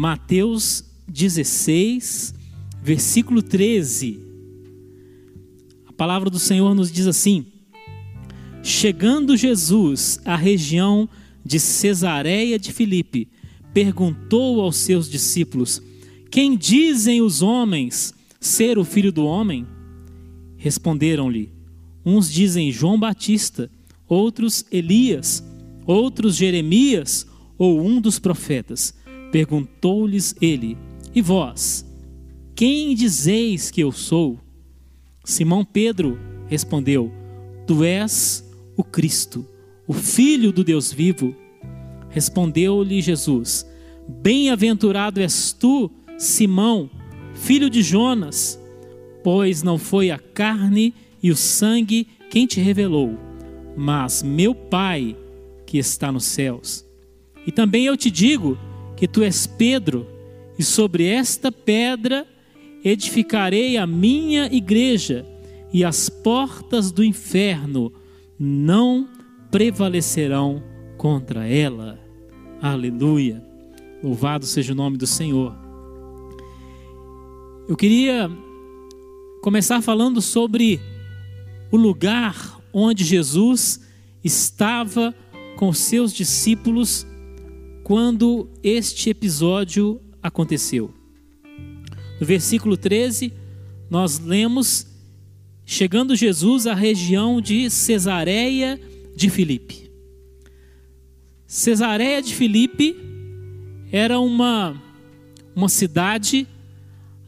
Mateus 16, versículo 13. A palavra do Senhor nos diz assim: Chegando Jesus à região de Cesareia de Filipe, perguntou aos seus discípulos: Quem dizem os homens ser o filho do homem? Responderam-lhe: Uns dizem João Batista, outros Elias, outros Jeremias ou um dos profetas. Perguntou-lhes ele: E vós, quem dizeis que eu sou? Simão Pedro respondeu: Tu és o Cristo, o Filho do Deus vivo. Respondeu-lhe Jesus: Bem-aventurado és tu, Simão, filho de Jonas, pois não foi a carne e o sangue quem te revelou, mas meu Pai que está nos céus. E também eu te digo que tu és Pedro, e sobre esta pedra edificarei a minha igreja, e as portas do inferno não prevalecerão contra ela. Aleluia. Louvado seja o nome do Senhor. Eu queria começar falando sobre o lugar onde Jesus estava com seus discípulos quando este episódio aconteceu. No versículo 13, nós lemos: Chegando Jesus à região de Cesareia de Filipe. Cesareia de Filipe era uma, uma cidade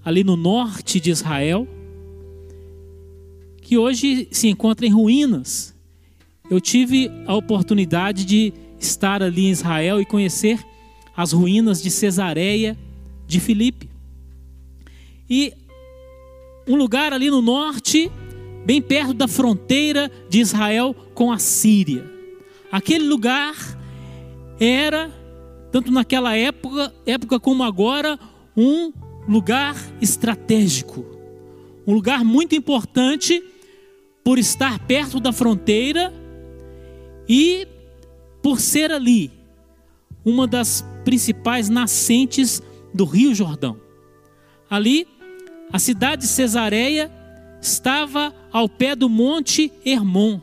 ali no norte de Israel, que hoje se encontra em ruínas. Eu tive a oportunidade de estar ali em Israel e conhecer as ruínas de Cesareia de Filipe. E um lugar ali no norte, bem perto da fronteira de Israel com a Síria. Aquele lugar era, tanto naquela época, época como agora, um lugar estratégico. Um lugar muito importante por estar perto da fronteira e por ser ali uma das principais nascentes do Rio Jordão. Ali, a cidade de Cesareia estava ao pé do monte Hermon.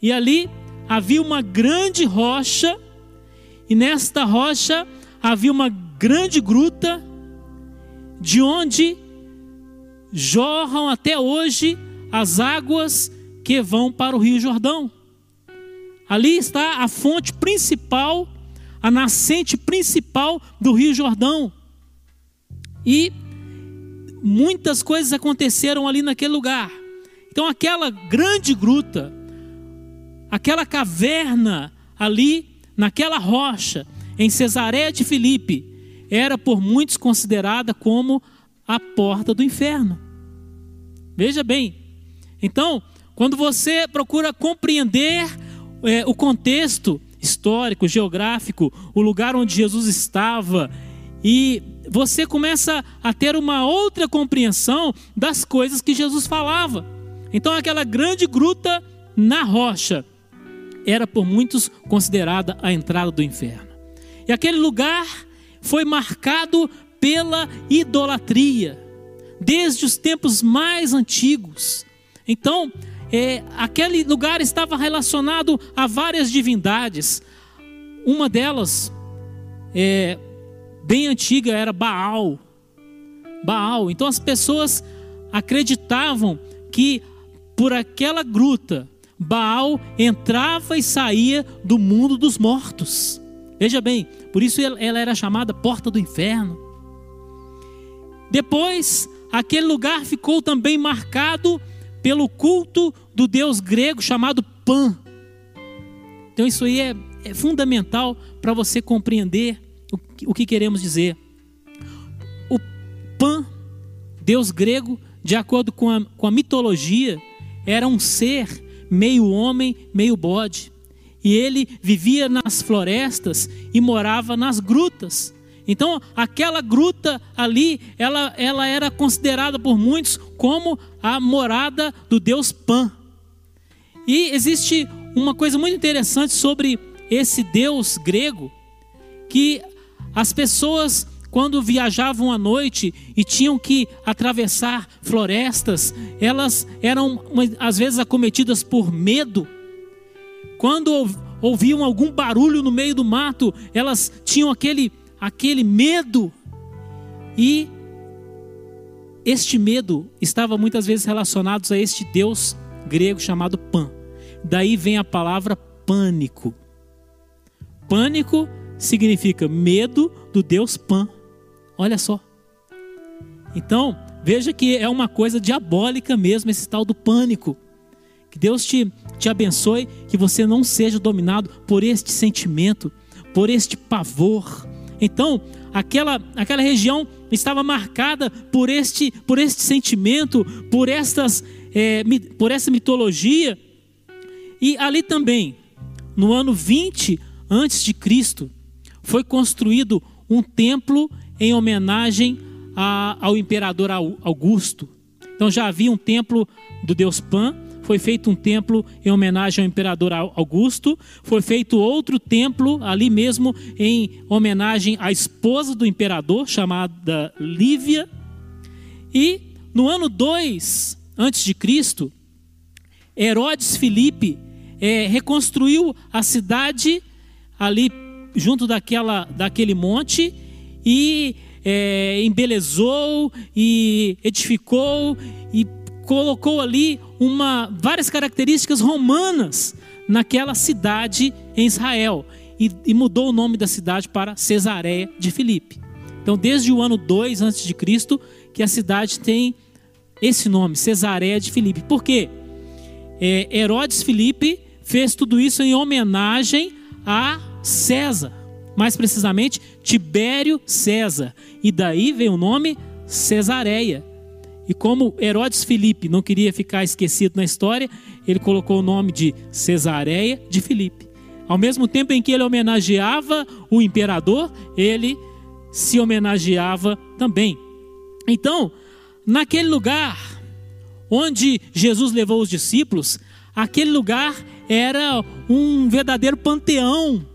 E ali havia uma grande rocha, e nesta rocha havia uma grande gruta, de onde jorram até hoje as águas que vão para o Rio Jordão. Ali está a fonte principal, a nascente principal do Rio Jordão. E muitas coisas aconteceram ali naquele lugar. Então, aquela grande gruta, aquela caverna ali, naquela rocha, em Cesareia de Filipe, era por muitos considerada como a porta do inferno. Veja bem, então, quando você procura compreender é, o contexto histórico, geográfico, o lugar onde Jesus estava, e você começa a ter uma outra compreensão das coisas que Jesus falava. Então, aquela grande gruta na rocha era por muitos considerada a entrada do inferno. E aquele lugar foi marcado pela idolatria, desde os tempos mais antigos. Então, é, aquele lugar estava relacionado a várias divindades. Uma delas, é, bem antiga, era Baal. Baal. Então as pessoas acreditavam que por aquela gruta, Baal entrava e saía do mundo dos mortos. Veja bem, por isso ela era chamada Porta do Inferno. Depois, aquele lugar ficou também marcado pelo culto do deus grego chamado Pan. Então isso aí é, é fundamental para você compreender o, o que queremos dizer. O Pan, deus grego, de acordo com a, com a mitologia, era um ser meio homem, meio bode. E ele vivia nas florestas e morava nas grutas. Então, aquela gruta ali, ela, ela era considerada por muitos como a morada do deus Pan. E existe uma coisa muito interessante sobre esse deus grego, que as pessoas quando viajavam à noite e tinham que atravessar florestas, elas eram às vezes acometidas por medo. Quando ouviam algum barulho no meio do mato, elas tinham aquele, aquele medo. E este medo estava muitas vezes relacionado a este Deus grego chamado Pan. Daí vem a palavra pânico. Pânico significa medo do Deus Pan. Olha só. Então, veja que é uma coisa diabólica mesmo esse tal do pânico. Que Deus te, te abençoe, que você não seja dominado por este sentimento, por este pavor. Então, aquela, aquela região estava marcada por este, por este sentimento, por, estas, é, por essa mitologia. E ali também, no ano 20 antes de Cristo, foi construído um templo em homenagem a, ao imperador Augusto. Então já havia um templo do deus Pan, foi feito um templo em homenagem ao imperador Augusto, foi feito outro templo ali mesmo em homenagem à esposa do imperador, chamada Lívia. E no ano 2 antes de Cristo, Herodes Filipe é, reconstruiu a cidade ali junto daquela, daquele monte e é, embelezou e edificou e colocou ali uma, várias características romanas naquela cidade em Israel e, e mudou o nome da cidade para Cesareia de Filipe. Então, desde o ano 2 a.C., que a cidade tem esse nome, Cesareia de Filipe. Por quê? É, Herodes Filipe fez tudo isso em homenagem a César, mais precisamente Tibério César, e daí vem o nome Cesareia. E como Herodes Filipe não queria ficar esquecido na história, ele colocou o nome de Cesareia de Filipe. Ao mesmo tempo em que ele homenageava o imperador, ele se homenageava também. Então, naquele lugar onde Jesus levou os discípulos, aquele lugar era um verdadeiro panteão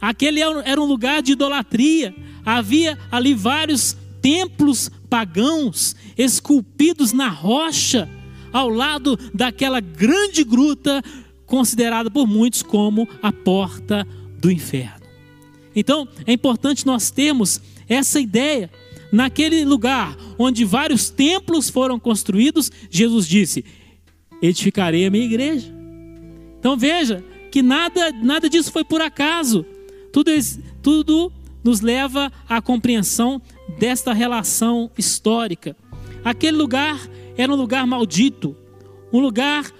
Aquele era um lugar de idolatria. Havia ali vários templos pagãos esculpidos na rocha, ao lado daquela grande gruta considerada por muitos como a porta do inferno. Então, é importante nós termos essa ideia. Naquele lugar onde vários templos foram construídos, Jesus disse: Edificarei a minha igreja. Então veja que nada, nada disso foi por acaso. Tudo, tudo nos leva à compreensão desta relação histórica. Aquele lugar era um lugar maldito, um lugar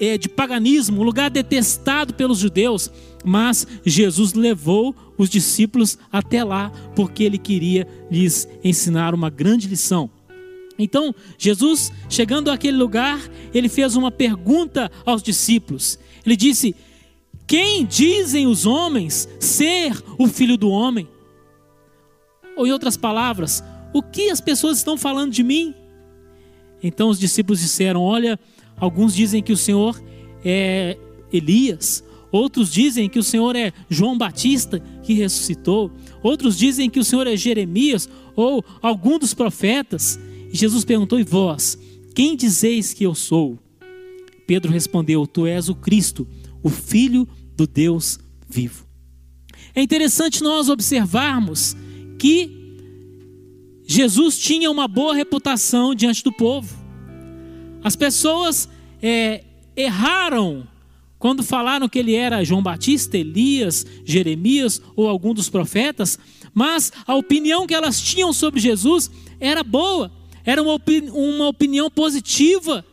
é, de paganismo, um lugar detestado pelos judeus, mas Jesus levou os discípulos até lá porque ele queria lhes ensinar uma grande lição. Então, Jesus, chegando àquele lugar, ele fez uma pergunta aos discípulos. Ele disse: quem dizem os homens ser o filho do homem? Ou em outras palavras, o que as pessoas estão falando de mim? Então os discípulos disseram: Olha, alguns dizem que o Senhor é Elias, outros dizem que o Senhor é João Batista que ressuscitou, outros dizem que o Senhor é Jeremias ou algum dos profetas. E Jesus perguntou: E vós, quem dizeis que eu sou? Pedro respondeu: Tu és o Cristo o Filho do Deus vivo. É interessante nós observarmos que Jesus tinha uma boa reputação diante do povo. As pessoas é, erraram quando falaram que ele era João Batista, Elias, Jeremias ou algum dos profetas, mas a opinião que elas tinham sobre Jesus era boa, era uma, opini uma opinião positiva.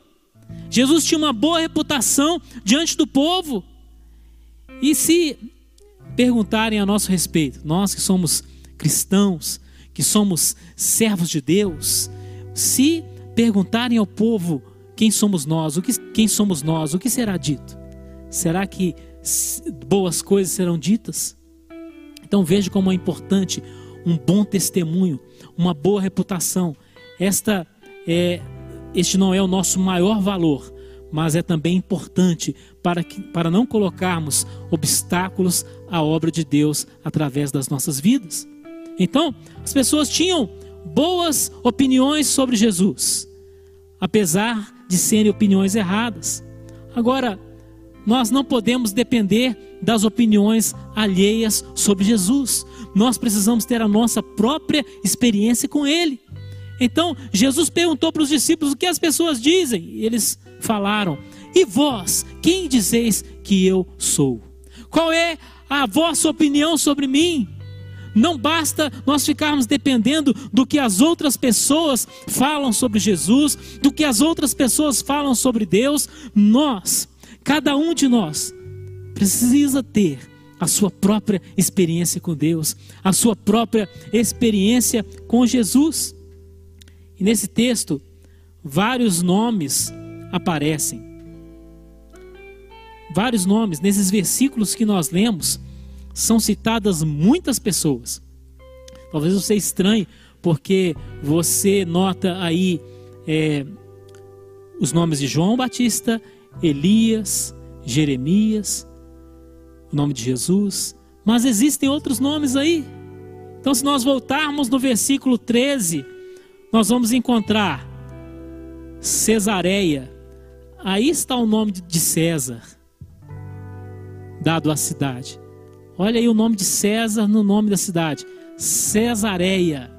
Jesus tinha uma boa reputação diante do povo. E se perguntarem a nosso respeito, nós que somos cristãos, que somos servos de Deus, se perguntarem ao povo quem somos nós, o que, quem somos nós, o que será dito? Será que boas coisas serão ditas? Então veja como é importante um bom testemunho, uma boa reputação. Esta é este não é o nosso maior valor, mas é também importante para, que, para não colocarmos obstáculos à obra de Deus através das nossas vidas. Então, as pessoas tinham boas opiniões sobre Jesus, apesar de serem opiniões erradas. Agora, nós não podemos depender das opiniões alheias sobre Jesus. Nós precisamos ter a nossa própria experiência com Ele. Então, Jesus perguntou para os discípulos o que as pessoas dizem. E eles falaram: E vós, quem dizeis que eu sou? Qual é a vossa opinião sobre mim? Não basta nós ficarmos dependendo do que as outras pessoas falam sobre Jesus, do que as outras pessoas falam sobre Deus. Nós, cada um de nós, precisa ter a sua própria experiência com Deus, a sua própria experiência com Jesus. E nesse texto, vários nomes aparecem. Vários nomes, nesses versículos que nós lemos, são citadas muitas pessoas. Talvez você estranhe, porque você nota aí é, os nomes de João Batista, Elias, Jeremias, o nome de Jesus, mas existem outros nomes aí. Então, se nós voltarmos no versículo 13, nós vamos encontrar Cesareia. Aí está o nome de César, dado à cidade. Olha aí o nome de César no nome da cidade: Cesareia.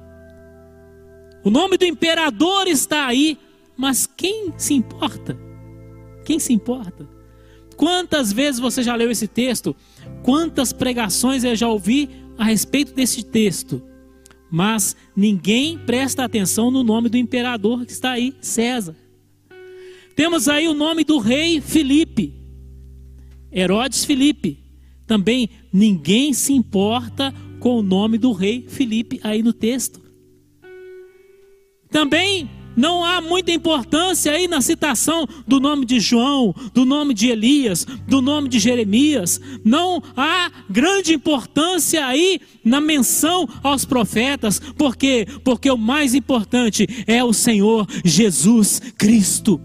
O nome do imperador está aí, mas quem se importa? Quem se importa? Quantas vezes você já leu esse texto? Quantas pregações eu já ouvi a respeito desse texto? Mas ninguém presta atenção no nome do imperador que está aí, César. Temos aí o nome do rei Filipe, Herodes Filipe. Também ninguém se importa com o nome do rei Filipe aí no texto. Também não há muita importância aí na citação do nome de João, do nome de Elias, do nome de Jeremias. Não há grande importância aí na menção aos profetas. Por quê? Porque o mais importante é o Senhor Jesus Cristo.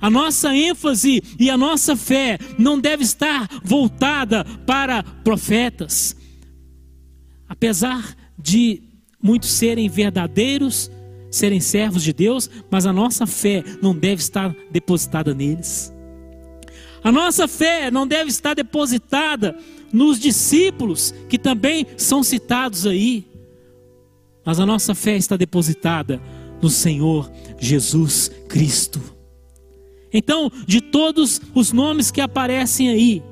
A nossa ênfase e a nossa fé não deve estar voltada para profetas. Apesar de muitos serem verdadeiros, serem servos de Deus, mas a nossa fé não deve estar depositada neles. A nossa fé não deve estar depositada nos discípulos, que também são citados aí, mas a nossa fé está depositada no Senhor Jesus Cristo. Então, de todos os nomes que aparecem aí,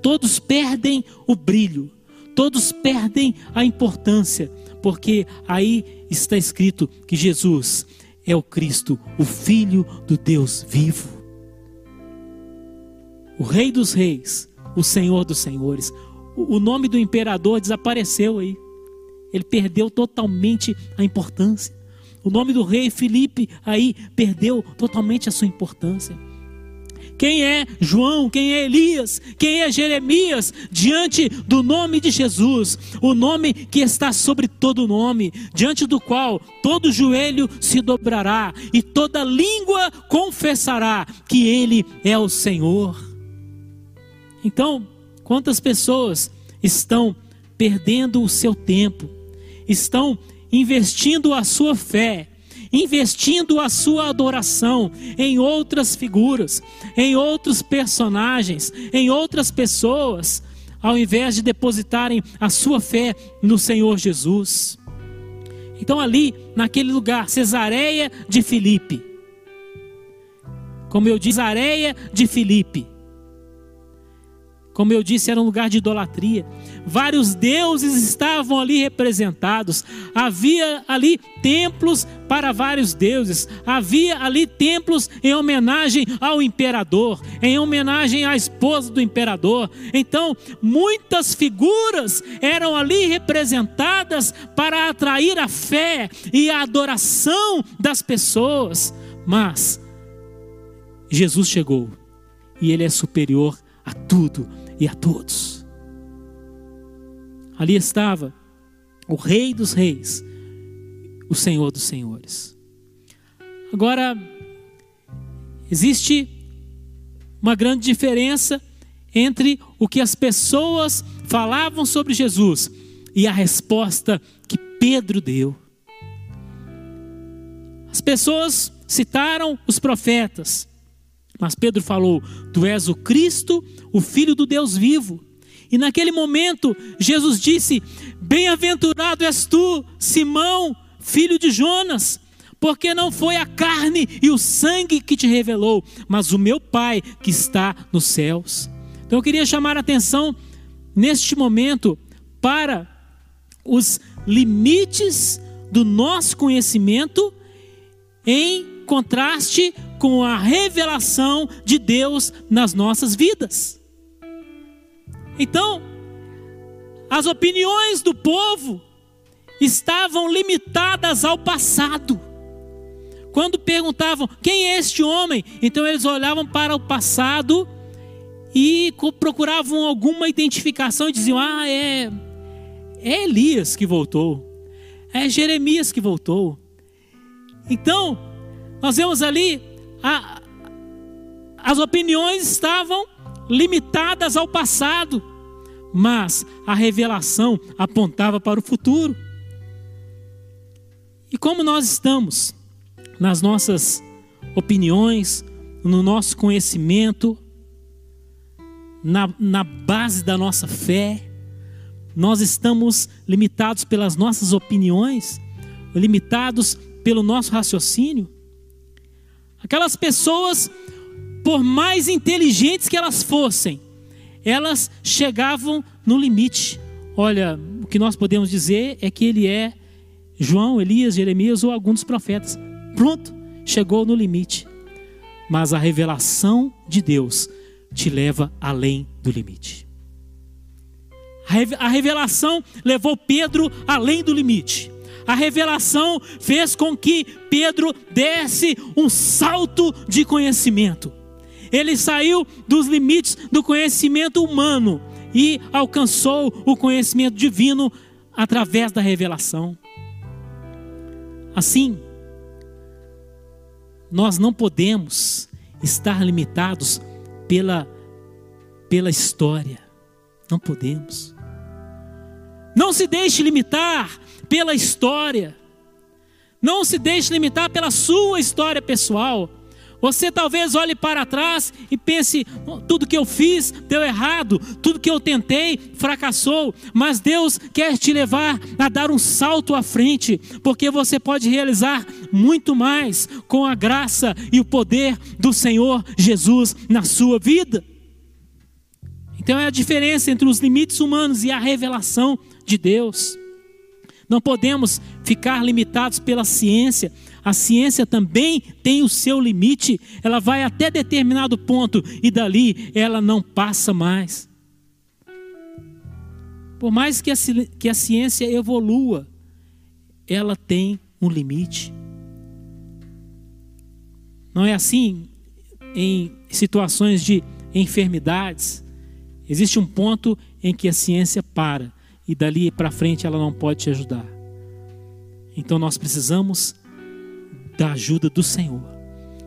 todos perdem o brilho, todos perdem a importância, porque aí está escrito que Jesus é o Cristo, o Filho do Deus vivo, o Rei dos Reis, o Senhor dos Senhores. O nome do imperador desapareceu aí, ele perdeu totalmente a importância. O nome do rei Felipe aí perdeu totalmente a sua importância. Quem é João? Quem é Elias? Quem é Jeremias? Diante do nome de Jesus, o nome que está sobre todo nome, diante do qual todo joelho se dobrará e toda língua confessará que Ele é o Senhor. Então, quantas pessoas estão perdendo o seu tempo, estão investindo a sua fé, investindo a sua adoração em outras figuras, em outros personagens, em outras pessoas, ao invés de depositarem a sua fé no Senhor Jesus. Então, ali, naquele lugar, Cesareia de Filipe, como eu disse, Cesareia de Filipe, como eu disse, era um lugar de idolatria. Vários deuses estavam ali representados. Havia ali templos para vários deuses. Havia ali templos em homenagem ao imperador, em homenagem à esposa do imperador. Então, muitas figuras eram ali representadas para atrair a fé e a adoração das pessoas. Mas Jesus chegou e ele é superior a tudo e a todos. Ali estava o Rei dos Reis, o Senhor dos Senhores. Agora, existe uma grande diferença entre o que as pessoas falavam sobre Jesus e a resposta que Pedro deu. As pessoas citaram os profetas, mas Pedro falou: Tu és o Cristo, o Filho do Deus vivo. E naquele momento, Jesus disse: Bem-aventurado és tu, Simão, filho de Jonas, porque não foi a carne e o sangue que te revelou, mas o meu Pai que está nos céus. Então eu queria chamar a atenção neste momento para os limites do nosso conhecimento em contraste com a revelação de Deus nas nossas vidas. Então, as opiniões do povo estavam limitadas ao passado. Quando perguntavam quem é este homem, então eles olhavam para o passado e procuravam alguma identificação e diziam: Ah, é, é Elias que voltou, é Jeremias que voltou. Então, nós vemos ali, a, as opiniões estavam limitadas ao passado, mas a revelação apontava para o futuro. E como nós estamos nas nossas opiniões, no nosso conhecimento, na, na base da nossa fé, nós estamos limitados pelas nossas opiniões, limitados pelo nosso raciocínio. Aquelas pessoas, por mais inteligentes que elas fossem, elas chegavam no limite. Olha, o que nós podemos dizer é que ele é João, Elias, Jeremias ou algum dos profetas. Pronto, chegou no limite. Mas a revelação de Deus te leva além do limite. A revelação levou Pedro além do limite. A revelação fez com que Pedro desse um salto de conhecimento. Ele saiu dos limites do conhecimento humano e alcançou o conhecimento divino através da revelação. Assim, nós não podemos estar limitados pela, pela história. Não podemos. Não se deixe limitar pela história. Não se deixe limitar pela sua história pessoal. Você talvez olhe para trás e pense: tudo que eu fiz deu errado, tudo que eu tentei fracassou, mas Deus quer te levar a dar um salto à frente, porque você pode realizar muito mais com a graça e o poder do Senhor Jesus na sua vida. Então é a diferença entre os limites humanos e a revelação de Deus. Não podemos ficar limitados pela ciência. A ciência também tem o seu limite. Ela vai até determinado ponto e dali ela não passa mais. Por mais que a, que a ciência evolua, ela tem um limite. Não é assim em situações de enfermidades. Existe um ponto em que a ciência para e dali para frente ela não pode te ajudar. Então nós precisamos da ajuda do Senhor.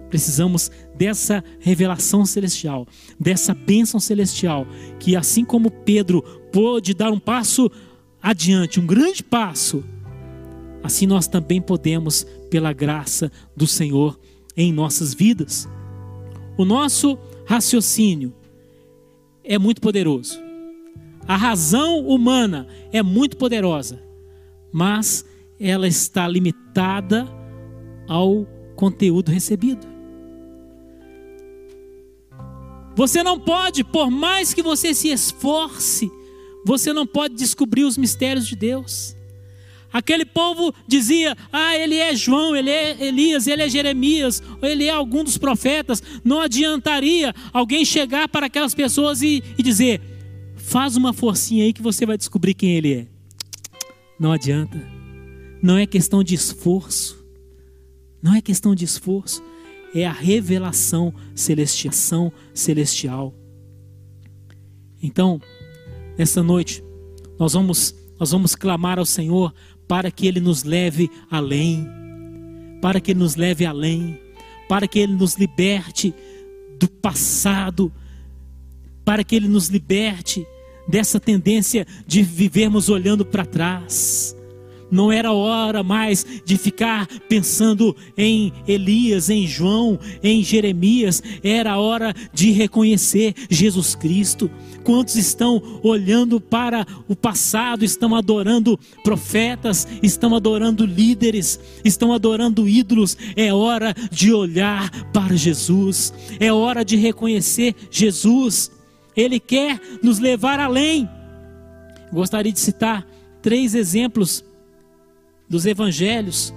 Precisamos dessa revelação celestial, dessa bênção celestial, que assim como Pedro pôde dar um passo adiante, um grande passo, assim nós também podemos, pela graça do Senhor, em nossas vidas. O nosso raciocínio é muito poderoso. A razão humana é muito poderosa, mas ela está limitada ao conteúdo recebido. Você não pode, por mais que você se esforce, você não pode descobrir os mistérios de Deus. Aquele povo dizia: Ah, ele é João, ele é Elias, ele é Jeremias, ou ele é algum dos profetas. Não adiantaria alguém chegar para aquelas pessoas e, e dizer: Faz uma forcinha aí que você vai descobrir quem ele é. Não adianta. Não é questão de esforço. Não é questão de esforço, é a revelação celestiação celestial. Então, nessa noite, nós vamos nós vamos clamar ao Senhor para que ele nos leve além, para que ele nos leve além, para que ele nos liberte do passado, para que ele nos liberte dessa tendência de vivermos olhando para trás. Não era hora mais de ficar pensando em Elias, em João, em Jeremias. Era hora de reconhecer Jesus Cristo. Quantos estão olhando para o passado, estão adorando profetas, estão adorando líderes, estão adorando ídolos? É hora de olhar para Jesus. É hora de reconhecer Jesus. Ele quer nos levar além. Gostaria de citar três exemplos dos evangelhos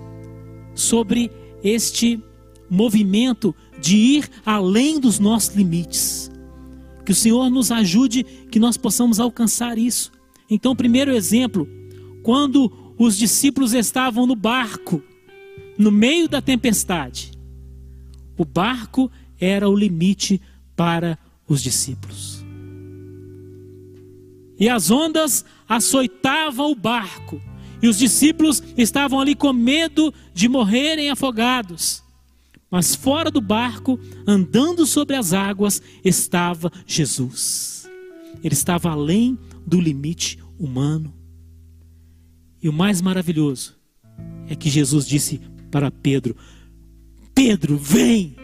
sobre este movimento de ir além dos nossos limites. Que o Senhor nos ajude que nós possamos alcançar isso. Então, primeiro exemplo, quando os discípulos estavam no barco, no meio da tempestade, o barco era o limite para os discípulos. E as ondas açoitavam o barco, e os discípulos estavam ali com medo de morrerem afogados. Mas fora do barco, andando sobre as águas, estava Jesus. Ele estava além do limite humano. E o mais maravilhoso é que Jesus disse para Pedro: Pedro, vem,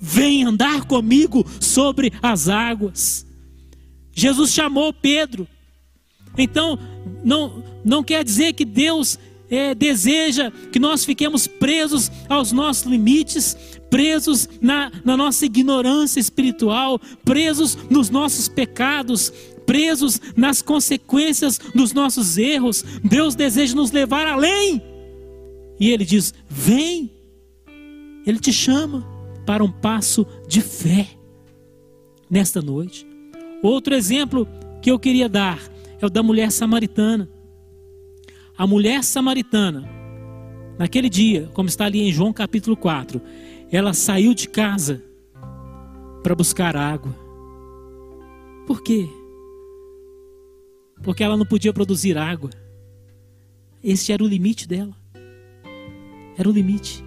vem andar comigo sobre as águas. Jesus chamou Pedro. Então, não, não quer dizer que Deus é, deseja que nós fiquemos presos aos nossos limites, presos na, na nossa ignorância espiritual, presos nos nossos pecados, presos nas consequências dos nossos erros. Deus deseja nos levar além. E Ele diz: Vem, Ele te chama para um passo de fé nesta noite. Outro exemplo que eu queria dar é o da mulher samaritana. A mulher samaritana, naquele dia, como está ali em João capítulo 4, ela saiu de casa para buscar água. Por quê? Porque ela não podia produzir água. Esse era o limite dela. Era o limite.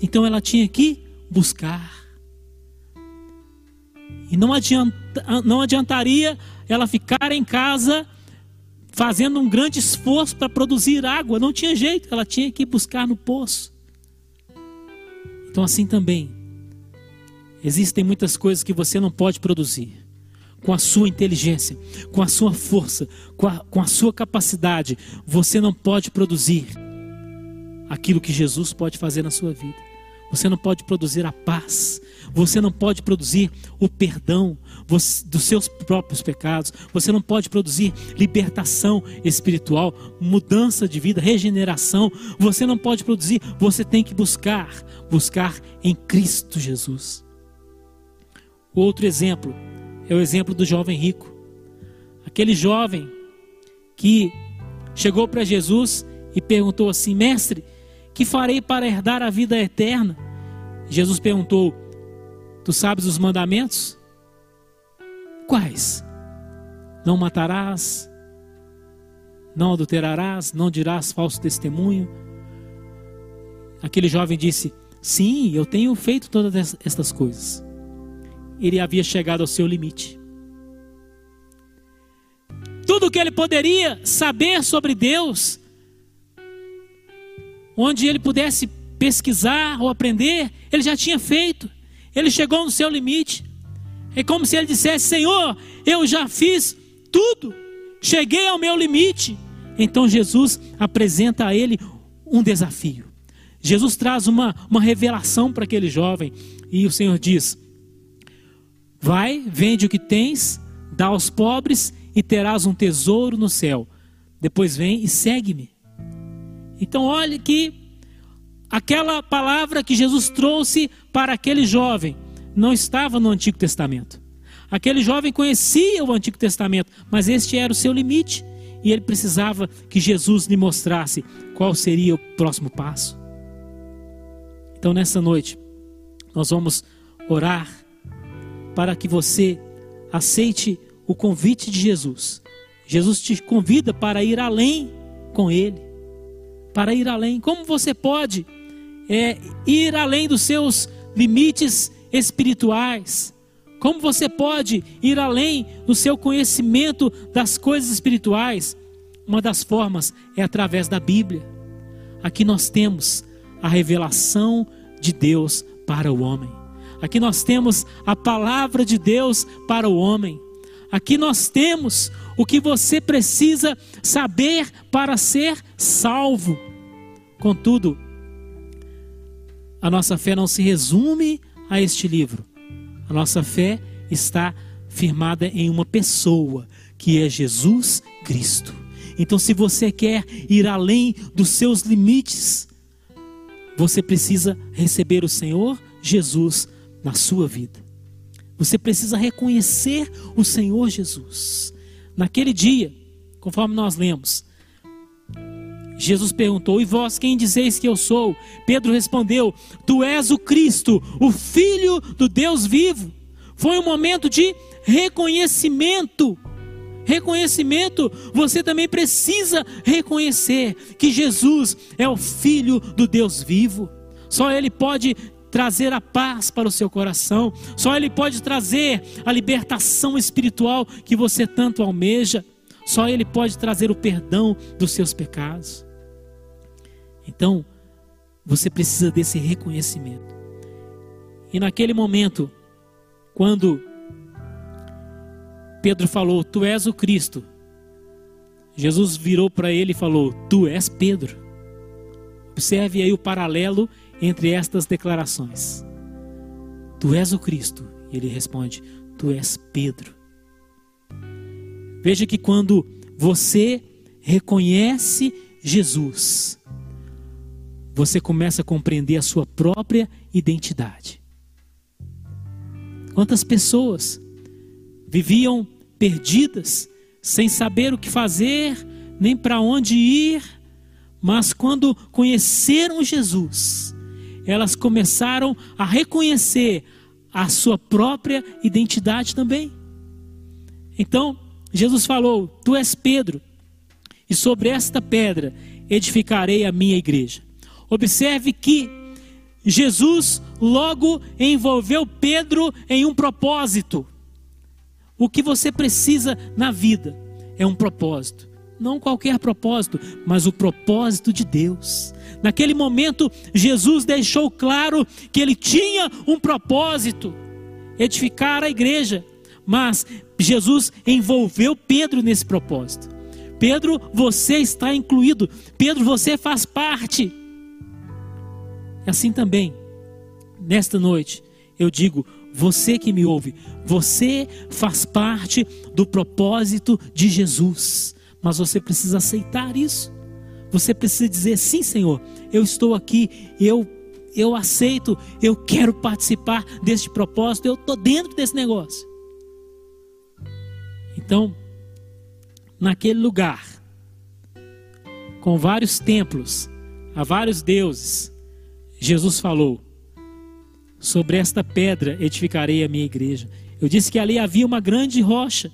Então ela tinha que buscar. E não, adianta, não adiantaria ela ficar em casa fazendo um grande esforço para produzir água. Não tinha jeito, ela tinha que ir buscar no poço. Então, assim também, existem muitas coisas que você não pode produzir. Com a sua inteligência, com a sua força, com a, com a sua capacidade, você não pode produzir aquilo que Jesus pode fazer na sua vida. Você não pode produzir a paz, você não pode produzir o perdão dos seus próprios pecados, você não pode produzir libertação espiritual, mudança de vida, regeneração, você não pode produzir, você tem que buscar, buscar em Cristo Jesus. Outro exemplo é o exemplo do jovem rico. Aquele jovem que chegou para Jesus e perguntou assim: Mestre, que farei para herdar a vida eterna? Jesus perguntou: Tu sabes os mandamentos? Quais? Não matarás, não adulterarás, não dirás falso testemunho. Aquele jovem disse: Sim, eu tenho feito todas estas coisas. Ele havia chegado ao seu limite. Tudo o que ele poderia saber sobre Deus, onde ele pudesse pesquisar ou aprender, ele já tinha feito. Ele chegou no seu limite. É como se ele dissesse: Senhor, eu já fiz tudo, cheguei ao meu limite. Então Jesus apresenta a ele um desafio. Jesus traz uma, uma revelação para aquele jovem e o Senhor diz: Vai, vende o que tens, dá aos pobres e terás um tesouro no céu. Depois vem e segue-me. Então, olhe que aquela palavra que Jesus trouxe para aquele jovem não estava no Antigo Testamento. Aquele jovem conhecia o Antigo Testamento, mas este era o seu limite e ele precisava que Jesus lhe mostrasse qual seria o próximo passo. Então, nessa noite, nós vamos orar para que você aceite o convite de Jesus. Jesus te convida para ir além com Ele, para ir além. Como você pode? é, ir além dos seus limites espirituais. Como você pode ir além do seu conhecimento das coisas espirituais? Uma das formas é através da Bíblia. Aqui nós temos a revelação de Deus para o homem. Aqui nós temos a palavra de Deus para o homem. Aqui nós temos o que você precisa saber para ser salvo. Contudo, a nossa fé não se resume a este livro. A nossa fé está firmada em uma pessoa, que é Jesus Cristo. Então, se você quer ir além dos seus limites, você precisa receber o Senhor Jesus na sua vida. Você precisa reconhecer o Senhor Jesus. Naquele dia, conforme nós lemos, Jesus perguntou: E vós quem dizeis que eu sou? Pedro respondeu: Tu és o Cristo, o Filho do Deus vivo. Foi um momento de reconhecimento. Reconhecimento, você também precisa reconhecer que Jesus é o Filho do Deus vivo. Só Ele pode trazer a paz para o seu coração, só Ele pode trazer a libertação espiritual que você tanto almeja, só Ele pode trazer o perdão dos seus pecados. Então, você precisa desse reconhecimento. E naquele momento, quando Pedro falou: Tu és o Cristo, Jesus virou para ele e falou: Tu és Pedro. Observe aí o paralelo entre estas declarações. Tu és o Cristo. E ele responde: Tu és Pedro. Veja que quando você reconhece Jesus, você começa a compreender a sua própria identidade. Quantas pessoas viviam perdidas, sem saber o que fazer, nem para onde ir, mas quando conheceram Jesus, elas começaram a reconhecer a sua própria identidade também. Então, Jesus falou: Tu és Pedro, e sobre esta pedra edificarei a minha igreja. Observe que Jesus logo envolveu Pedro em um propósito. O que você precisa na vida é um propósito. Não qualquer propósito, mas o propósito de Deus. Naquele momento, Jesus deixou claro que ele tinha um propósito: edificar a igreja. Mas Jesus envolveu Pedro nesse propósito. Pedro, você está incluído. Pedro, você faz parte. Assim também, nesta noite, eu digo: você que me ouve, você faz parte do propósito de Jesus, mas você precisa aceitar isso. Você precisa dizer: sim, Senhor, eu estou aqui, eu eu aceito, eu quero participar deste propósito, eu estou dentro desse negócio. Então, naquele lugar, com vários templos, a vários deuses, Jesus falou: Sobre esta pedra edificarei a minha igreja. Eu disse que ali havia uma grande rocha.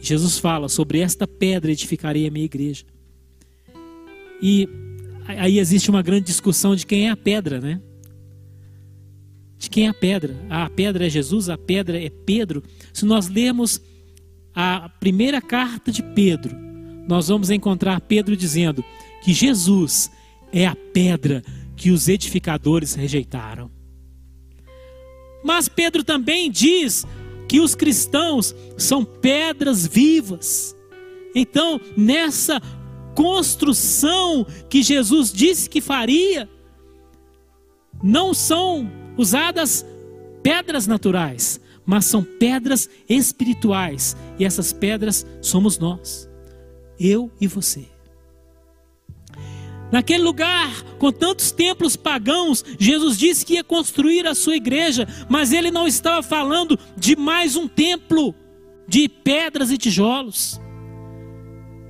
Jesus fala: Sobre esta pedra edificarei a minha igreja. E aí existe uma grande discussão de quem é a pedra, né? De quem é a pedra? Ah, a pedra é Jesus, a pedra é Pedro. Se nós lermos a primeira carta de Pedro, nós vamos encontrar Pedro dizendo que Jesus é a pedra que os edificadores rejeitaram. Mas Pedro também diz que os cristãos são pedras vivas. Então, nessa construção que Jesus disse que faria, não são usadas pedras naturais, mas são pedras espirituais. E essas pedras somos nós, eu e você. Naquele lugar, com tantos templos pagãos, Jesus disse que ia construir a sua igreja, mas ele não estava falando de mais um templo de pedras e tijolos.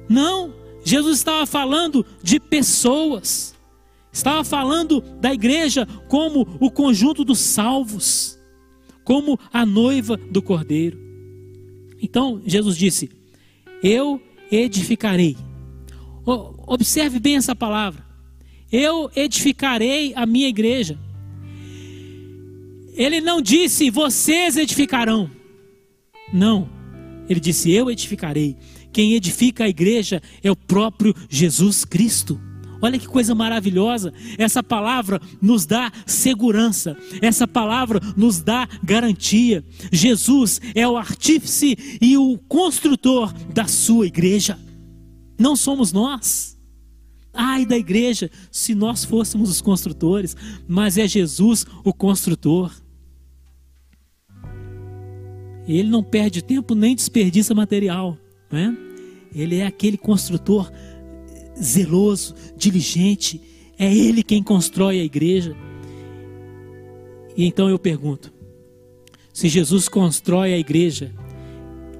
Não, Jesus estava falando de pessoas. Estava falando da igreja como o conjunto dos salvos, como a noiva do cordeiro. Então, Jesus disse: Eu edificarei Observe bem essa palavra. Eu edificarei a minha igreja. Ele não disse, vocês edificarão. Não. Ele disse, eu edificarei. Quem edifica a igreja é o próprio Jesus Cristo. Olha que coisa maravilhosa. Essa palavra nos dá segurança. Essa palavra nos dá garantia. Jesus é o artífice e o construtor da sua igreja. Não somos nós. Ai da igreja se nós fôssemos os construtores, mas é Jesus o construtor. Ele não perde tempo nem desperdiça material, né? Ele é aquele construtor zeloso, diligente. É Ele quem constrói a igreja. E então eu pergunto: se Jesus constrói a igreja,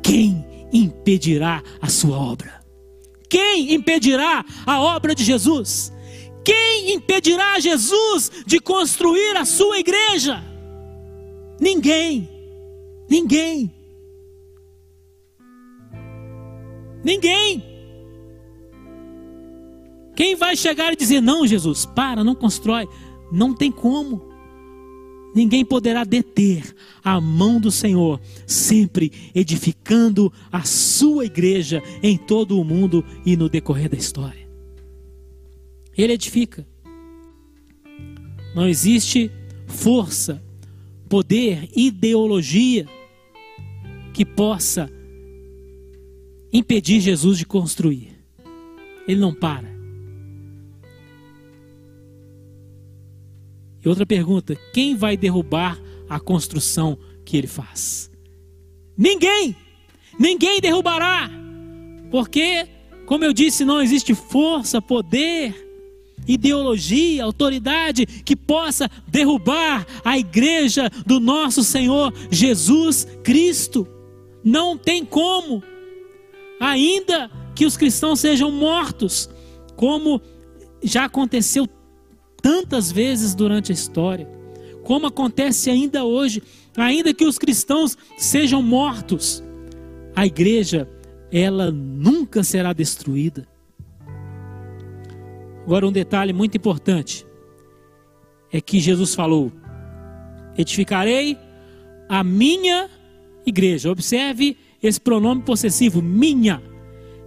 quem impedirá a sua obra? Quem impedirá a obra de Jesus? Quem impedirá Jesus de construir a sua igreja? Ninguém. Ninguém. Ninguém. Quem vai chegar e dizer: Não, Jesus, para, não constrói? Não tem como. Ninguém poderá deter a mão do Senhor, sempre edificando a sua igreja em todo o mundo e no decorrer da história. Ele edifica. Não existe força, poder, ideologia que possa impedir Jesus de construir. Ele não para. E outra pergunta: quem vai derrubar a construção que ele faz? Ninguém! Ninguém derrubará! Porque, como eu disse, não existe força, poder, ideologia, autoridade que possa derrubar a igreja do nosso Senhor Jesus Cristo. Não tem como. Ainda que os cristãos sejam mortos, como já aconteceu tantas vezes durante a história, como acontece ainda hoje, ainda que os cristãos sejam mortos, a igreja, ela nunca será destruída. Agora, um detalhe muito importante é que Jesus falou: edificarei a minha igreja. Observe esse pronome possessivo, minha.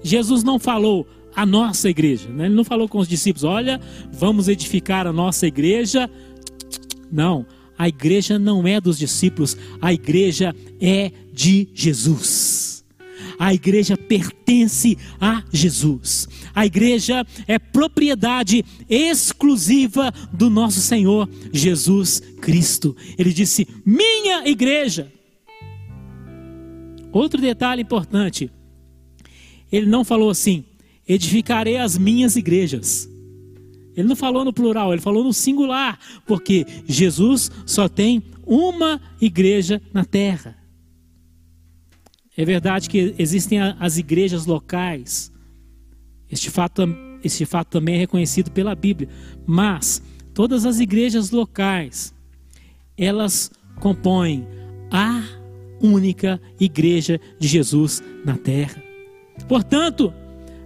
Jesus não falou a nossa igreja. Né? Ele não falou com os discípulos: olha, vamos edificar a nossa igreja. Não, a igreja não é dos discípulos, a igreja é de Jesus. A igreja pertence a Jesus. A igreja é propriedade exclusiva do nosso Senhor Jesus Cristo. Ele disse: Minha igreja. Outro detalhe importante: ele não falou assim, edificarei as minhas igrejas. Ele não falou no plural, ele falou no singular, porque Jesus só tem uma igreja na terra. É verdade que existem as igrejas locais. Este fato, este fato também é reconhecido pela Bíblia. Mas todas as igrejas locais, elas compõem a única igreja de Jesus na terra. Portanto,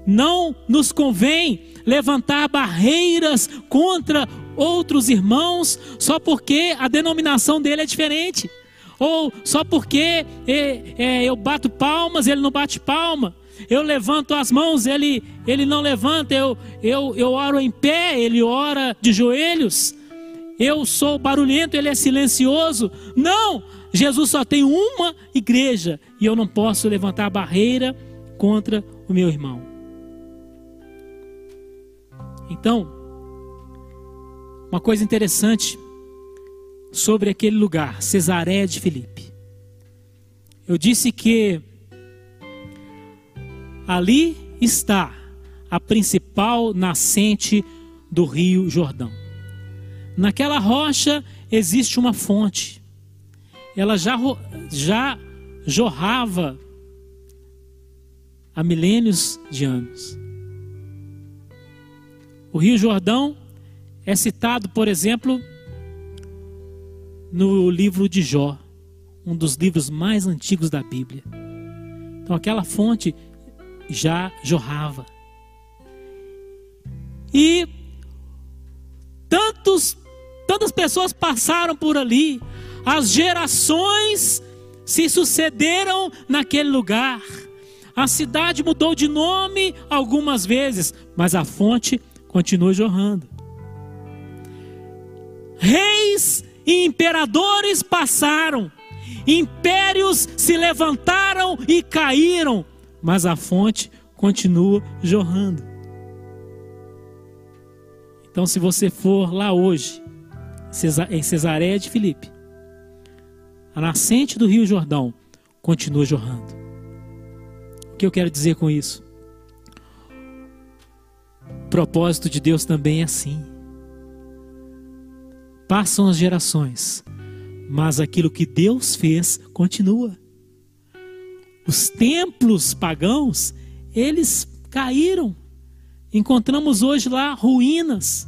não nos convém levantar barreiras contra outros irmãos só porque a denominação dele é diferente. Ou só porque é, é, eu bato palmas, ele não bate palma. Eu levanto as mãos, ele, ele não levanta. Eu, eu, eu oro em pé, ele ora de joelhos. Eu sou barulhento, ele é silencioso. Não! Jesus só tem uma igreja e eu não posso levantar barreira contra o meu irmão. Então, uma coisa interessante sobre aquele lugar, Cesareia de Filipe. Eu disse que ali está a principal nascente do Rio Jordão. Naquela rocha existe uma fonte. Ela já, já jorrava há milênios de anos. O Rio Jordão é citado, por exemplo, no livro de Jó, um dos livros mais antigos da Bíblia. Então aquela fonte já jorrava. E tantos, tantas pessoas passaram por ali, as gerações se sucederam naquele lugar. A cidade mudou de nome algumas vezes, mas a fonte continua jorrando. Reis e imperadores passaram, impérios se levantaram e caíram, mas a fonte continua jorrando. Então, se você for lá hoje, em Cesareia de Filipe, a nascente do Rio Jordão continua jorrando. O que eu quero dizer com isso? Propósito de Deus também é assim. Passam as gerações, mas aquilo que Deus fez continua. Os templos pagãos, eles caíram. Encontramos hoje lá ruínas,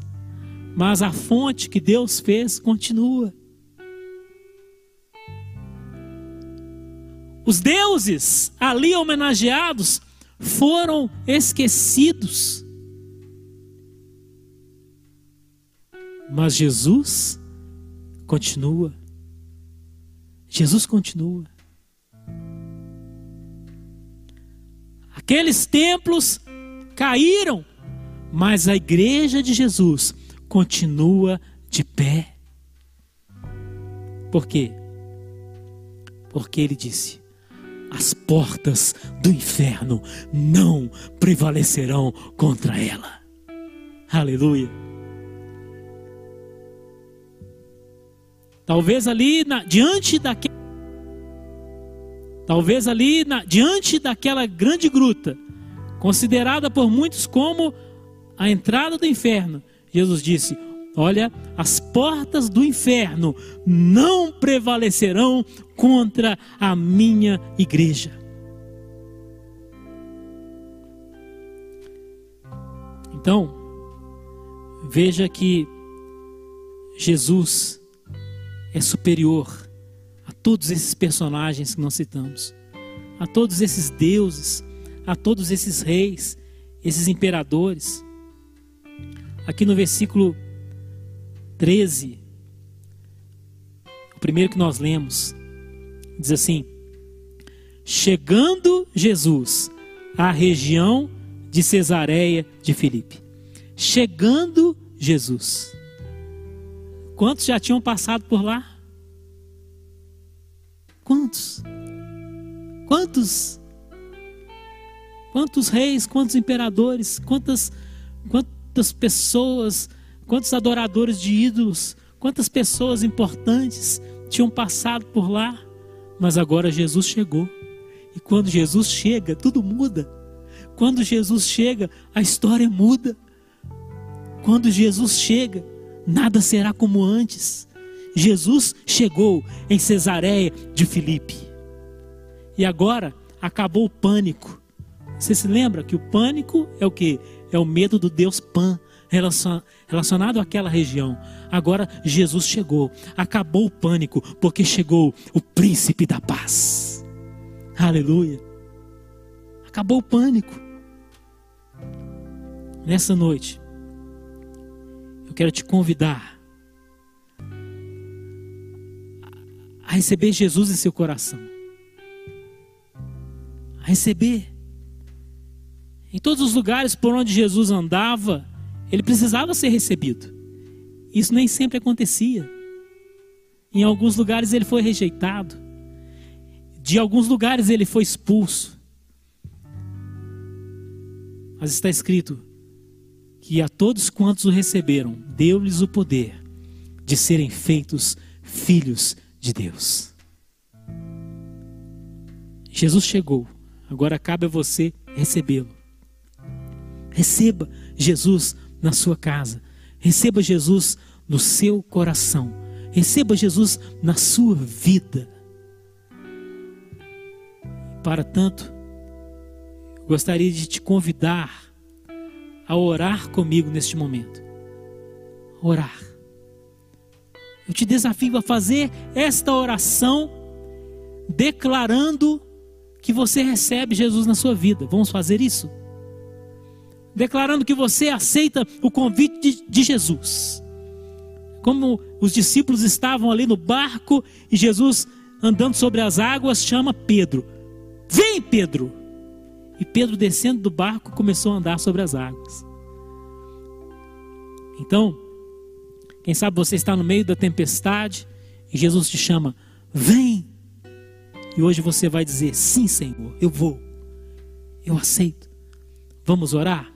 mas a fonte que Deus fez continua. Os deuses ali homenageados foram esquecidos. Mas Jesus continua. Jesus continua. Aqueles templos caíram, mas a igreja de Jesus continua de pé. Por quê? Porque ele disse: as portas do inferno não prevalecerão contra ela. Aleluia. Talvez ali na, diante daquele Talvez ali na, diante daquela grande gruta, considerada por muitos como a entrada do inferno, Jesus disse: Olha, as portas do inferno não prevalecerão contra a minha igreja. Então, veja que Jesus é superior a todos esses personagens que nós citamos, a todos esses deuses, a todos esses reis, esses imperadores. Aqui no versículo 13, o primeiro que nós lemos, diz assim: Chegando Jesus à região de Cesareia de Filipe. Chegando Jesus. Quantos já tinham passado por lá? Quantos? Quantos? Quantos reis, quantos imperadores, quantas, quantas pessoas, quantos adoradores de ídolos, quantas pessoas importantes tinham passado por lá, mas agora Jesus chegou. E quando Jesus chega, tudo muda. Quando Jesus chega, a história muda. Quando Jesus chega, nada será como antes. Jesus chegou em Cesareia de Filipe. E agora acabou o pânico. Você se lembra que o pânico é o que? É o medo do Deus Pan relacionado àquela região. Agora Jesus chegou, acabou o pânico, porque chegou o príncipe da paz. Aleluia. Acabou o pânico. Nessa noite, quero te convidar a receber Jesus em seu coração. A receber. Em todos os lugares por onde Jesus andava, ele precisava ser recebido. Isso nem sempre acontecia. Em alguns lugares ele foi rejeitado. De alguns lugares ele foi expulso. Mas está escrito que a todos quantos o receberam, deu-lhes o poder de serem feitos filhos de Deus. Jesus chegou, agora cabe a você recebê-lo. Receba Jesus na sua casa, receba Jesus no seu coração, receba Jesus na sua vida. Para tanto, gostaria de te convidar a orar comigo neste momento. Orar. Eu te desafio a fazer esta oração declarando que você recebe Jesus na sua vida. Vamos fazer isso? Declarando que você aceita o convite de, de Jesus. como os discípulos estavam ali no barco e Jesus andando sobre as águas chama Pedro: Vem, Pedro! E Pedro, descendo do barco, começou a andar sobre as águas. Então, quem sabe você está no meio da tempestade e Jesus te chama: Vem! E hoje você vai dizer: Sim, Senhor, eu vou. Eu aceito. Vamos orar?